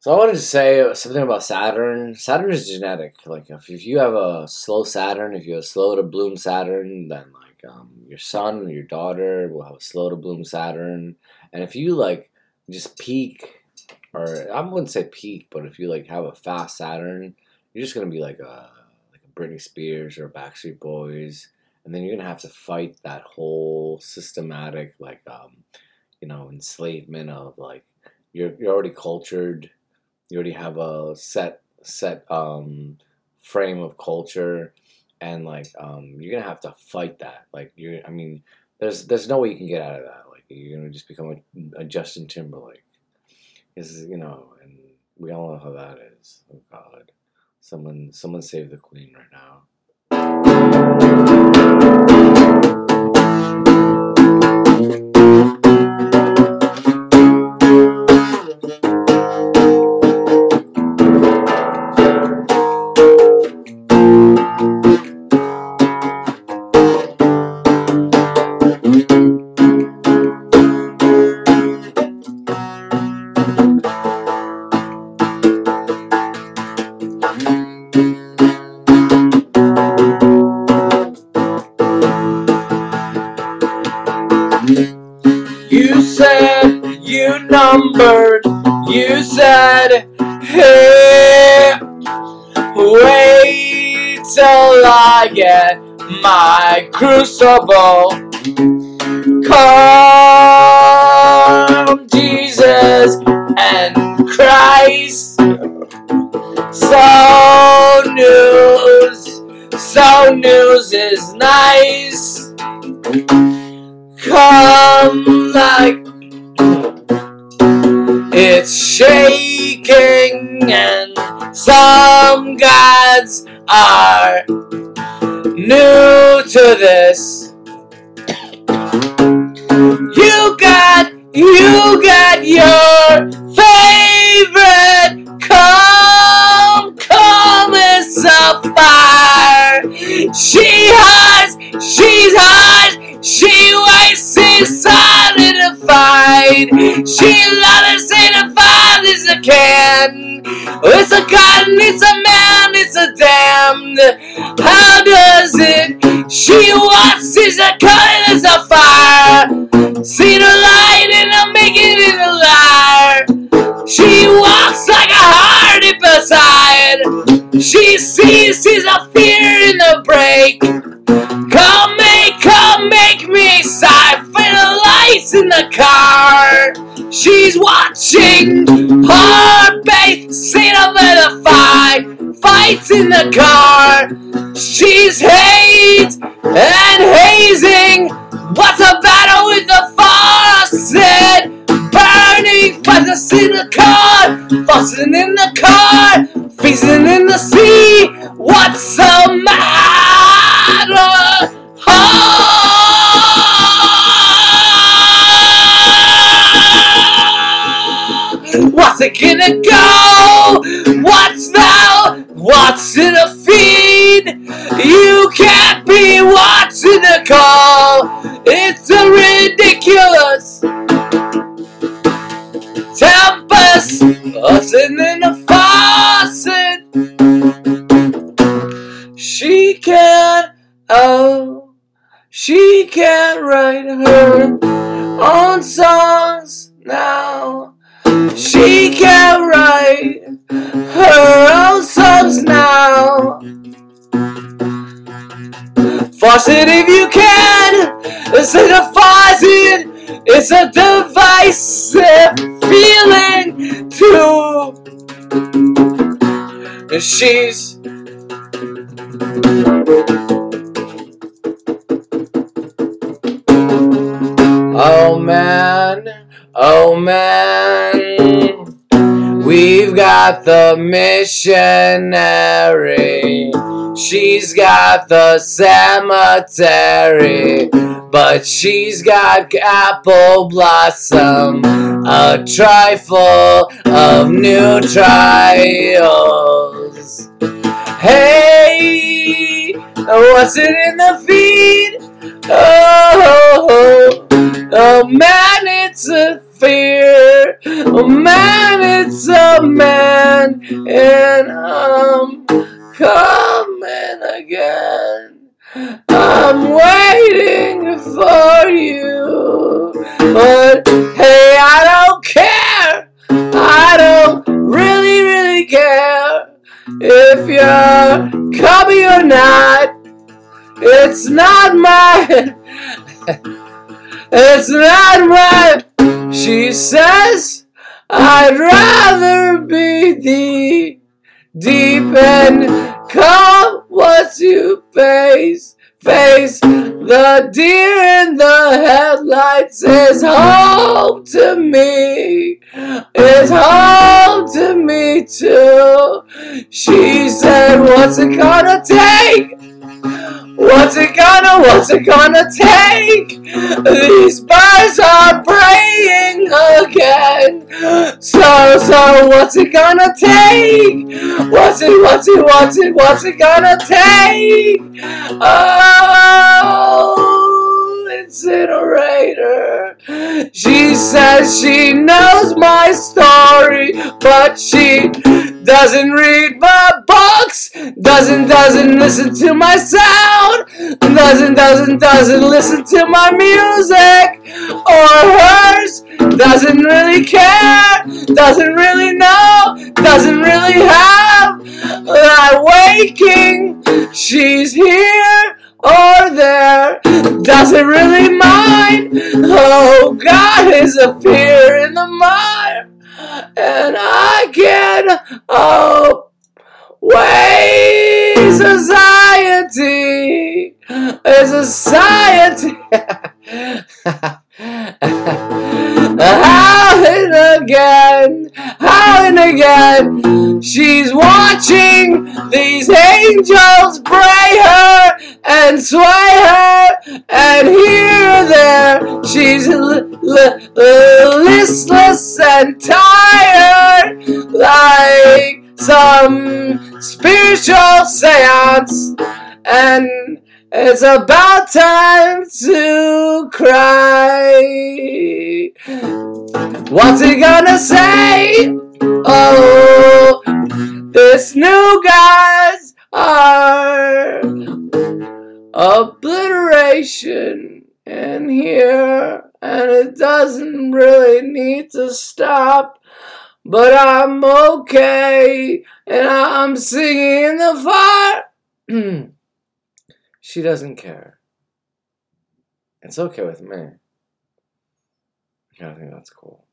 So I wanted to say something about Saturn. Saturn is genetic. Like if, if you have a slow Saturn, if you have a slow to bloom Saturn, then like um, your son or your daughter will have a slow to bloom Saturn. And if you like just peak, or I wouldn't say peak, but if you like have a fast Saturn, you're just gonna be like a like a Britney Spears or Backstreet Boys, and then you're gonna have to fight that whole systematic like um, you know enslavement of like you're you're already cultured you already have a set set um, frame of culture, and like um, you're gonna have to fight that. Like you, I mean, there's there's no way you can get out of that. Like you're gonna just become a, a Justin Timberlake. Is you know, and we all know how that is. Oh God, someone someone save the queen right now. You said, hey, wait till I get my crucible. Come, Jesus and Christ. So news, so news is nice come like it's shaking and some gods are new to this. You got you got your a can. It's a cotton, it's a man, it's a damned. How does it? She wants is a cotton, it's a fire. See the light and I'm making it a liar. She walks like a heart beside. She sees, sees a fear in the break. Come make, come make me sigh for the lights in the car. She's watching base sit over the fight, fights in the car. She's hate and hazing. What's the matter with the faucet? Burning faucets in the car, faucet in the car, freezing in the sea. What's the matter? What's it gonna go? What's in a feed? You can't be watching the call. It's a ridiculous tempest. Buzzing in a faucet. She can't. Oh, she can't write her own songs now. She can't write her songs now. Faucet if you can. It's a faucet. It's a divisive feeling too. And she's Oh man, oh man, we've got the missionary. She's got the cemetery, but she's got apple blossom, a trifle of new trials. Hey, what's it in the feed? Oh, oh man, it's a fear. Oh man, it's a man. And I'm coming again. I'm waiting for you. But hey, I don't care. I don't really, really care if you're coming or not. It's not mine. it's not mine. She says, I'd rather be the deep and come what you face. Face the deer in the headlights is home to me. Is home to me too. She said, What's it gonna take? What's it gonna, what's it gonna take? These birds are praying again. So, so, what's it gonna take? What's it, what's it, what's it, what's it gonna take? Oh, incinerator. She says she knows my story, but she doesn't read my books, doesn't doesn't listen to my sound, doesn't doesn't doesn't listen to my music or hers, doesn't really care, doesn't really know, doesn't really have that waking. She's here or there, doesn't really mind. Oh, God is a fear in the mire and I oh way society a society how and again how and again she's watching these angels pray her and sway her and here there she's l- l- listless and tired like some spiritual seance and it's about time to cry. What's he gonna say? Oh, this new guys are obliteration in here, and it doesn't really need to stop. But I'm okay, and I'm singing in the fire. she doesn't care. It's okay with me. I think that's cool.